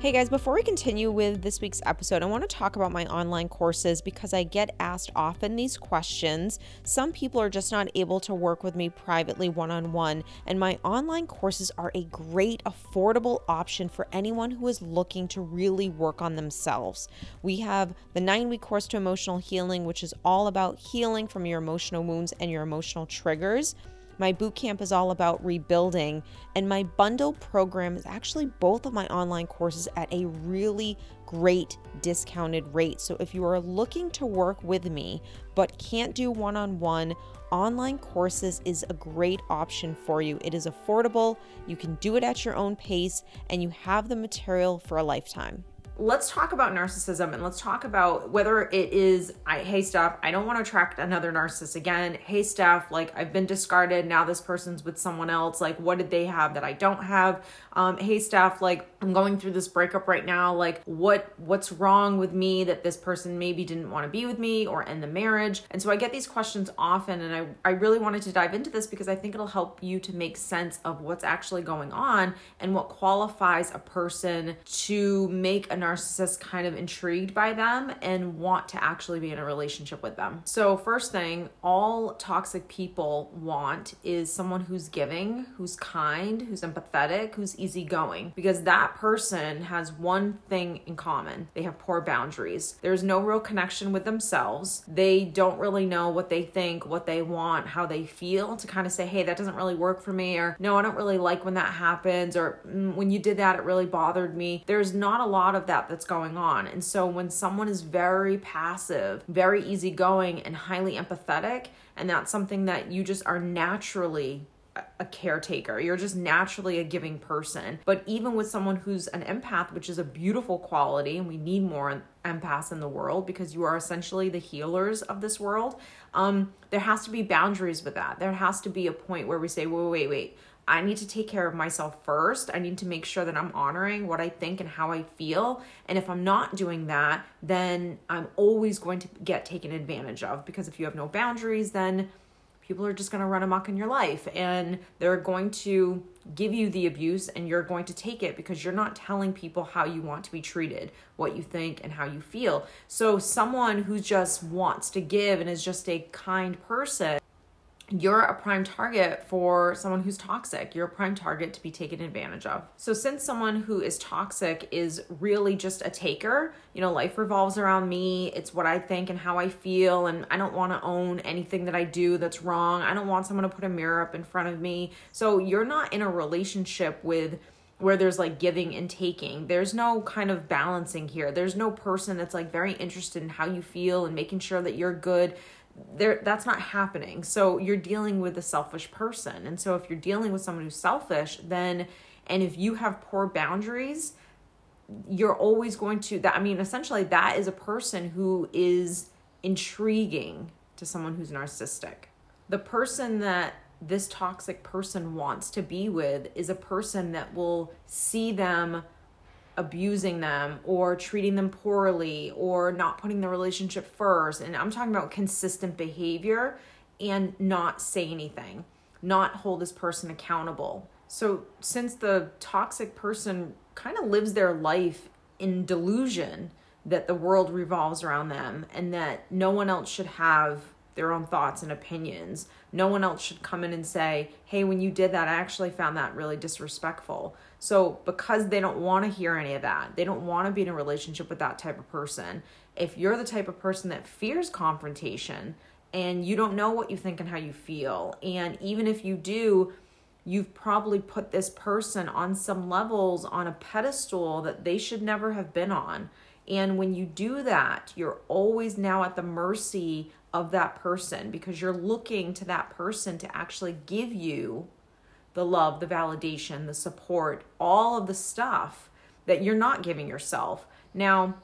Hey guys, before we continue with this week's episode, I want to talk about my online courses because I get asked often these questions. Some people are just not able to work with me privately one on one, and my online courses are a great, affordable option for anyone who is looking to really work on themselves. We have the nine week course to emotional healing, which is all about healing from your emotional wounds and your emotional triggers. My boot camp is all about rebuilding, and my bundle program is actually both of my online courses at a really great discounted rate. So if you are looking to work with me but can't do one on one, online courses is a great option for you. It is affordable, you can do it at your own pace, and you have the material for a lifetime let's talk about narcissism and let's talk about whether it is I hey Steph, I don't want to attract another narcissist again. Hey Steph, like I've been discarded, now this person's with someone else. Like what did they have that I don't have? Um, hey Steph, like I'm going through this breakup right now. Like what what's wrong with me that this person maybe didn't want to be with me or end the marriage? And so I get these questions often and I, I really wanted to dive into this because I think it'll help you to make sense of what's actually going on and what qualifies a person to make a narcissist kind of intrigued by them and want to actually be in a relationship with them. So, first thing, all toxic people want is someone who's giving, who's kind, who's empathetic, who's easygoing, because that person has one thing in common they have poor boundaries. There's no real connection with themselves. They don't really know what they think, what they want, how they feel to kind of say, hey, that doesn't really work for me, or no, I don't really like when that happens, or mm, when you did that, it really bothered me. There's not a lot of that that that's going on. And so when someone is very passive, very easygoing, and highly empathetic, and that's something that you just are naturally a caretaker. You're just naturally a giving person. But even with someone who's an empath, which is a beautiful quality, and we need more empaths in the world because you are essentially the healers of this world, um, there has to be boundaries with that. There has to be a point where we say, wait, wait, wait. I need to take care of myself first. I need to make sure that I'm honoring what I think and how I feel. And if I'm not doing that, then I'm always going to get taken advantage of because if you have no boundaries, then people are just going to run amok in your life and they're going to give you the abuse and you're going to take it because you're not telling people how you want to be treated, what you think, and how you feel. So, someone who just wants to give and is just a kind person you're a prime target for someone who's toxic. You're a prime target to be taken advantage of. So, since someone who is toxic is really just a taker, you know, life revolves around me, it's what I think and how I feel, and I don't want to own anything that I do that's wrong. I don't want someone to put a mirror up in front of me. So, you're not in a relationship with where there's like giving and taking. There's no kind of balancing here. There's no person that's like very interested in how you feel and making sure that you're good there that's not happening. So you're dealing with a selfish person. And so if you're dealing with someone who's selfish then and if you have poor boundaries you're always going to that i mean essentially that is a person who is intriguing to someone who's narcissistic. The person that this toxic person wants to be with is a person that will see them abusing them or treating them poorly or not putting the relationship first. And I'm talking about consistent behavior and not say anything, not hold this person accountable. So, since the toxic person kind of lives their life in delusion that the world revolves around them and that no one else should have their own thoughts and opinions. No one else should come in and say, hey, when you did that, I actually found that really disrespectful. So, because they don't want to hear any of that, they don't want to be in a relationship with that type of person. If you're the type of person that fears confrontation and you don't know what you think and how you feel, and even if you do, you've probably put this person on some levels on a pedestal that they should never have been on. And when you do that, you're always now at the mercy of that person because you're looking to that person to actually give you the love, the validation, the support, all of the stuff that you're not giving yourself. Now,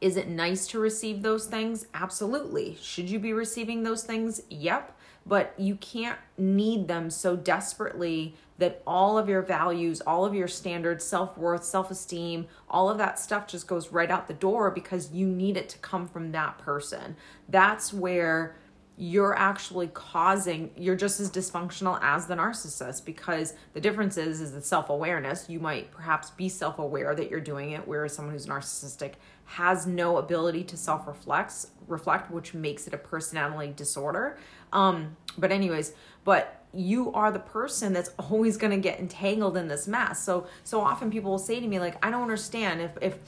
is it nice to receive those things? Absolutely. Should you be receiving those things? Yep. But you can't need them so desperately that all of your values, all of your standards, self worth, self esteem, all of that stuff just goes right out the door because you need it to come from that person. That's where you're actually causing you're just as dysfunctional as the narcissist because the difference is is the self-awareness. You might perhaps be self-aware that you're doing it whereas someone who's narcissistic has no ability to self-reflect reflect which makes it a personality disorder. Um but anyways but you are the person that's always going to get entangled in this mess. So so often people will say to me like i don't understand. If if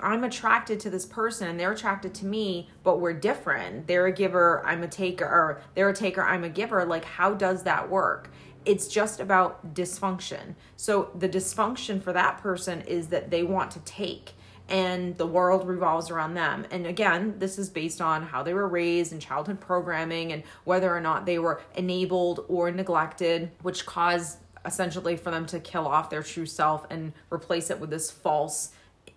I'm attracted to this person and they're attracted to me, but we're different. They're a giver, I'm a taker, or they're a taker, I'm a giver. Like, how does that work? It's just about dysfunction. So, the dysfunction for that person is that they want to take and the world revolves around them. And again, this is based on how they were raised and childhood programming and whether or not they were enabled or neglected, which caused essentially for them to kill off their true self and replace it with this false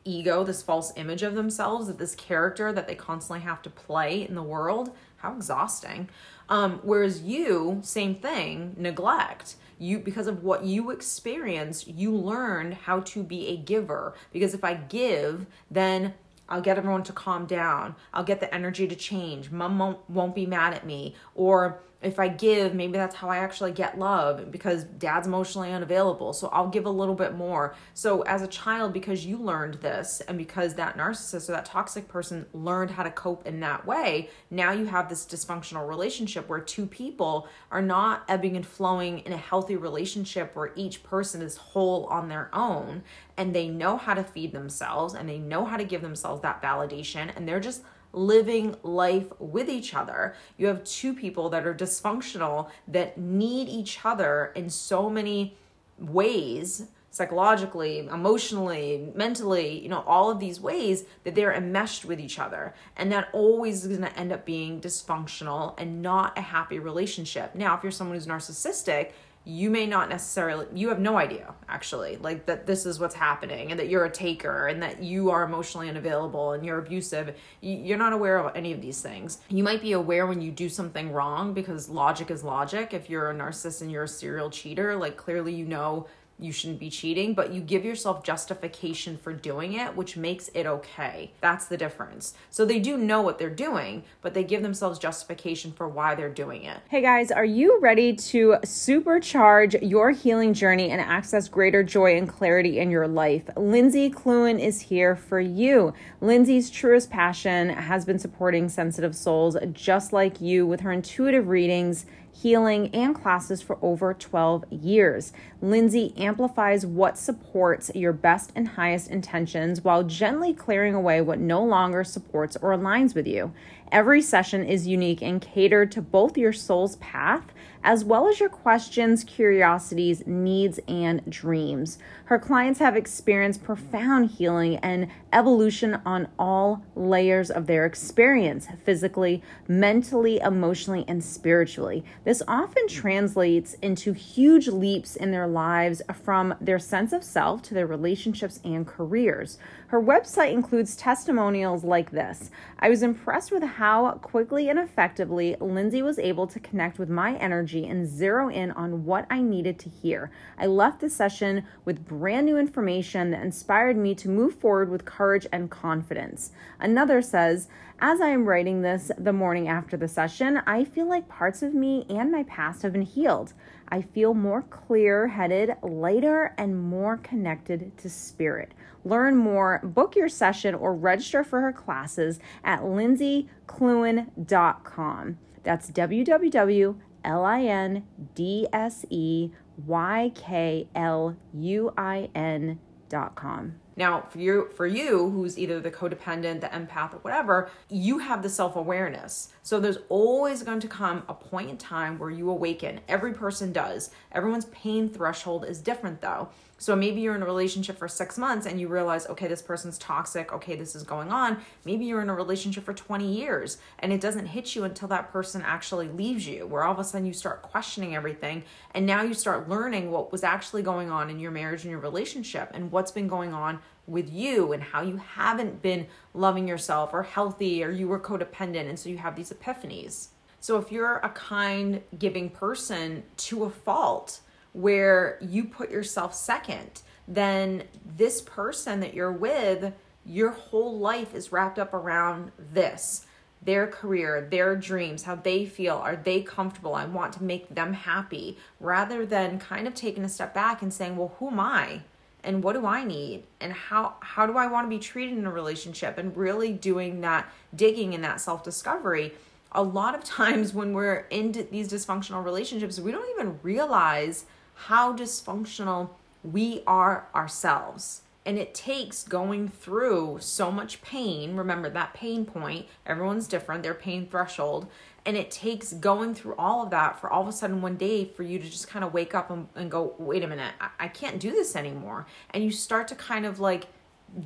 ego, this false image of themselves, that this character that they constantly have to play in the world. How exhausting. Um, whereas you, same thing, neglect. You because of what you experienced, you learned how to be a giver. Because if I give, then I'll get everyone to calm down. I'll get the energy to change. Mom won't, won't be mad at me. Or if I give, maybe that's how I actually get love because dad's emotionally unavailable. So I'll give a little bit more. So as a child, because you learned this and because that narcissist or that toxic person learned how to cope in that way, now you have this dysfunctional relationship where two people are not ebbing and flowing in a healthy relationship where each person is whole on their own and they know how to feed themselves and they know how to give themselves that validation and they're just living life with each other. You have two people that are dysfunctional that need each other in so many ways psychologically, emotionally, mentally, you know, all of these ways that they're enmeshed with each other. And that always is going to end up being dysfunctional and not a happy relationship. Now, if you're someone who's narcissistic, you may not necessarily you have no idea actually like that this is what's happening and that you're a taker and that you are emotionally unavailable and you're abusive. You're not aware of any of these things. You might be aware when you do something wrong because logic is logic. If you're a narcissist and you're a serial cheater like clearly you know you shouldn't be cheating, but you give yourself justification for doing it, which makes it okay. That's the difference. So they do know what they're doing, but they give themselves justification for why they're doing it. Hey guys, are you ready to supercharge your healing journey and access greater joy and clarity in your life? Lindsay Cluin is here for you. Lindsay's truest passion has been supporting sensitive souls just like you with her intuitive readings healing, and classes for over 12 years. Lindsay amplifies what supports your best and highest intentions while gently clearing away what no longer supports or aligns with you. Every session is unique and catered to both your soul's path as well as your questions, curiosities, needs, and dreams. Her clients have experienced profound healing and evolution on all layers of their experience physically, mentally, emotionally, and spiritually. This often translates into huge leaps in their lives from their sense of self to their relationships and careers. Her website includes testimonials like this. I was impressed with how quickly and effectively Lindsay was able to connect with my energy and zero in on what I needed to hear. I left the session with brand new information that inspired me to move forward with courage and confidence. Another says, as I am writing this the morning after the session, I feel like parts of me and my past have been healed. I feel more clear headed, lighter, and more connected to spirit. Learn more, book your session, or register for her classes at lindsaykluin.com. That's www.lindsaykluyn.com. Now, for you, for you, who's either the codependent, the empath, or whatever, you have the self awareness. So there's always going to come a point in time where you awaken. Every person does. Everyone's pain threshold is different, though. So maybe you're in a relationship for six months and you realize, okay, this person's toxic. Okay, this is going on. Maybe you're in a relationship for 20 years and it doesn't hit you until that person actually leaves you, where all of a sudden you start questioning everything. And now you start learning what was actually going on in your marriage and your relationship and what's been going on with you and how you haven't been loving yourself or healthy or you were codependent. And so you have these epiphanies. So if you're a kind, giving person to a fault, where you put yourself second, then this person that you're with, your whole life is wrapped up around this. their career, their dreams, how they feel, are they comfortable? I want to make them happy rather than kind of taking a step back and saying, well, who am I? And what do I need? And how how do I want to be treated in a relationship? And really doing that digging and that self-discovery. A lot of times when we're in these dysfunctional relationships, we don't even realize how dysfunctional we are ourselves. And it takes going through so much pain. Remember that pain point, everyone's different, their pain threshold. And it takes going through all of that for all of a sudden one day for you to just kind of wake up and, and go, wait a minute, I, I can't do this anymore. And you start to kind of like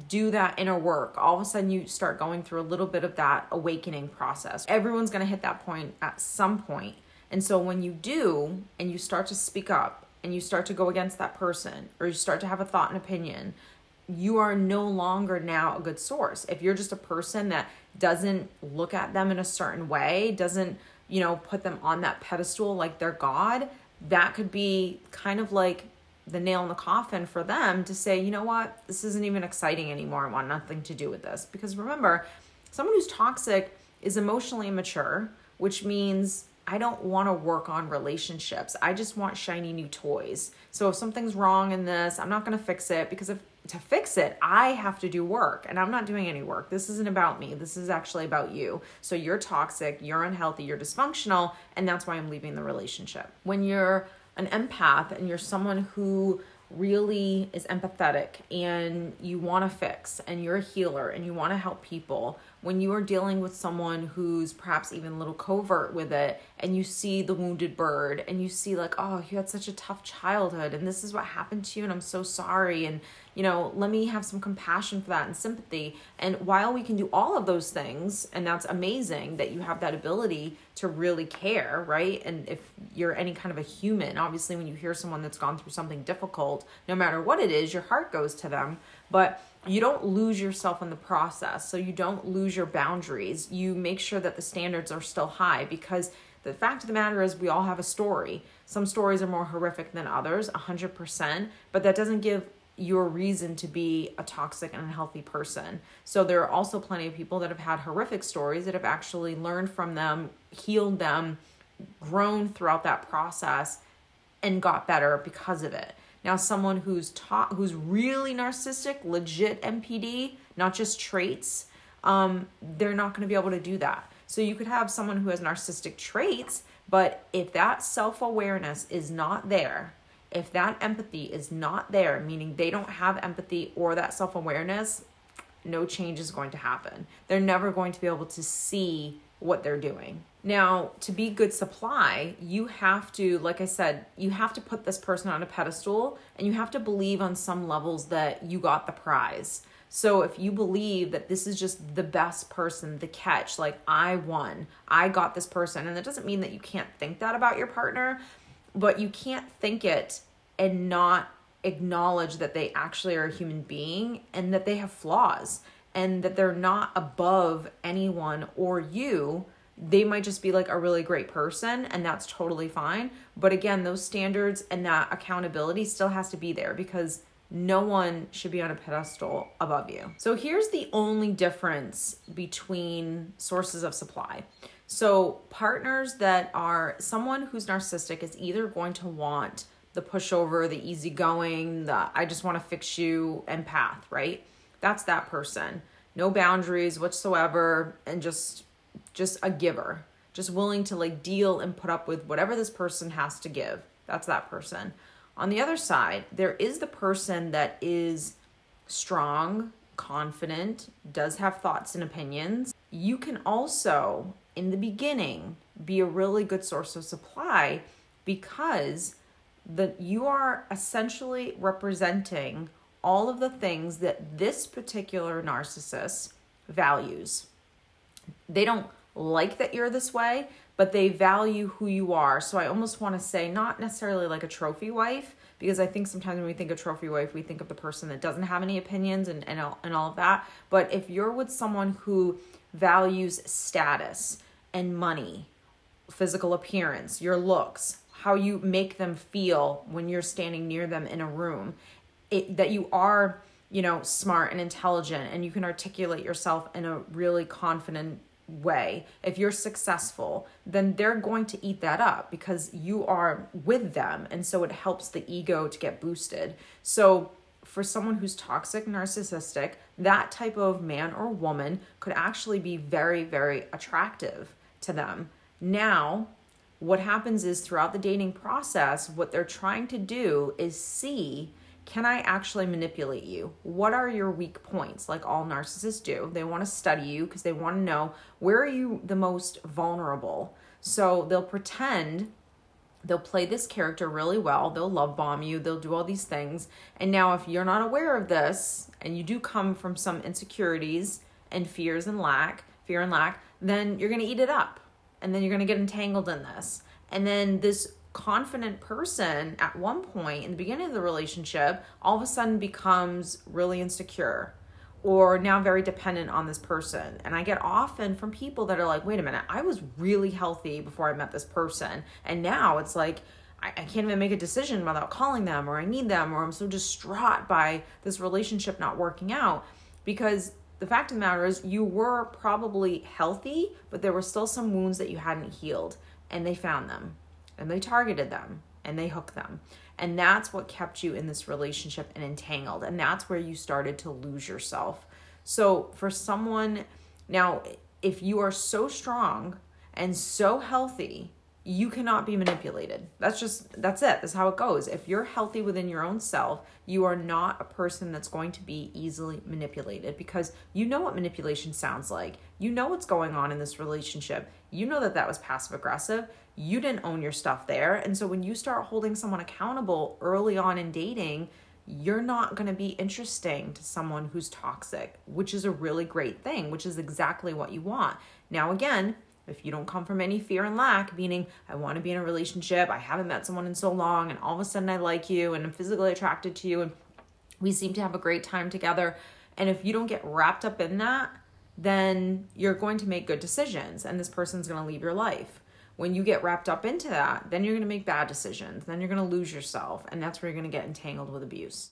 do that inner work. All of a sudden, you start going through a little bit of that awakening process. Everyone's going to hit that point at some point. And so when you do, and you start to speak up and you start to go against that person, or you start to have a thought and opinion, you are no longer now a good source. If you're just a person that doesn't look at them in a certain way, doesn't, you know, put them on that pedestal like they're God, that could be kind of like the nail in the coffin for them to say, you know what, this isn't even exciting anymore. I want nothing to do with this. Because remember, someone who's toxic is emotionally immature, which means I don't want to work on relationships. I just want shiny new toys. So if something's wrong in this, I'm not going to fix it because if to fix it, I have to do work and I'm not doing any work. This isn't about me. This is actually about you. So you're toxic, you're unhealthy, you're dysfunctional, and that's why I'm leaving the relationship. When you're an empath and you're someone who really is empathetic and you want to fix and you're a healer and you want to help people when you are dealing with someone who's perhaps even a little covert with it and you see the wounded bird and you see like oh you had such a tough childhood and this is what happened to you and i'm so sorry and you know let me have some compassion for that and sympathy and while we can do all of those things and that's amazing that you have that ability to really care right and if you're any kind of a human obviously when you hear someone that's gone through something difficult no matter what it is your heart goes to them but you don't lose yourself in the process. So you don't lose your boundaries. You make sure that the standards are still high because the fact of the matter is we all have a story. Some stories are more horrific than others, 100%, but that doesn't give your reason to be a toxic and unhealthy person. So there are also plenty of people that have had horrific stories that have actually learned from them, healed them, grown throughout that process and got better because of it. Now, someone who's taught, who's really narcissistic, legit NPD, not just traits, um, they're not going to be able to do that. So you could have someone who has narcissistic traits, but if that self awareness is not there, if that empathy is not there, meaning they don't have empathy or that self awareness, no change is going to happen. They're never going to be able to see what they're doing. Now, to be good supply, you have to, like I said, you have to put this person on a pedestal and you have to believe on some levels that you got the prize. So if you believe that this is just the best person, the catch, like I won, I got this person, and that doesn't mean that you can't think that about your partner, but you can't think it and not acknowledge that they actually are a human being and that they have flaws and that they're not above anyone or you. They might just be like a really great person and that's totally fine. But again those standards and that accountability still has to be there because no one should be on a pedestal above you. So here's the only difference between sources of supply so partners that are someone who's narcissistic is either going to want the pushover the easygoing the i just want to fix you empath right that's that person no boundaries whatsoever and just just a giver, just willing to like deal and put up with whatever this person has to give. That's that person. On the other side, there is the person that is strong, confident, does have thoughts and opinions. You can also, in the beginning, be a really good source of supply because that you are essentially representing all of the things that this particular narcissist values. They don't like that you're this way, but they value who you are. So I almost want to say not necessarily like a trophy wife because I think sometimes when we think of trophy wife, we think of the person that doesn't have any opinions and and all, and all of that. But if you're with someone who values status and money, physical appearance, your looks, how you make them feel when you're standing near them in a room, it, that you are, you know, smart and intelligent and you can articulate yourself in a really confident way, if you're successful, then they're going to eat that up because you are with them. And so it helps the ego to get boosted. So for someone who's toxic, narcissistic, that type of man or woman could actually be very, very attractive to them. Now, what happens is throughout the dating process, what they're trying to do is see can I actually manipulate you? What are your weak points? Like all narcissists do. They want to study you because they want to know where are you the most vulnerable. So they'll pretend they'll play this character really well. They'll love bomb you. They'll do all these things. And now if you're not aware of this and you do come from some insecurities and fears and lack, fear and lack, then you're going to eat it up. And then you're going to get entangled in this. And then this confident person at one point in the beginning of the relationship all of a sudden becomes really insecure or now very dependent on this person. And I get often from people that are like, wait a minute, I was really healthy before I met this person. And now it's like, I, I can't even make a decision without calling them, or I need them, or I'm so distraught by this relationship not working out. Because the fact of the matter is, you were probably healthy, but there were still some wounds that you hadn't healed, and they found them and they targeted them and they hooked them. And that's what kept you in this relationship and entangled. And that's where you started to lose yourself. So, for someone now, if you are so strong and so healthy, you cannot be manipulated. That's just, that's it. That's how it goes. If you're healthy within your own self, you are not a person that's going to be easily manipulated because you know what manipulation sounds like. You know what's going on in this relationship. You know that that was passive aggressive you didn't own your stuff there. And so when you start holding someone accountable early on in dating, you're not going to be interesting to someone who's toxic, which is a really great thing, which is exactly what you want. Now, again, if you don't come from any fear and lack, meaning I want to be in a relationship, I haven't met someone in so long, and all of a sudden I like you and I'm physically attracted to you, and we seem to have a great time together. And if you don't get wrapped up in that, then you're going to make good decisions, and this person's going to leave your life when you get wrapped up into that, then you're going to make bad decisions. Then you're going to lose yourself. And that's where you're going to get entangled with abuse.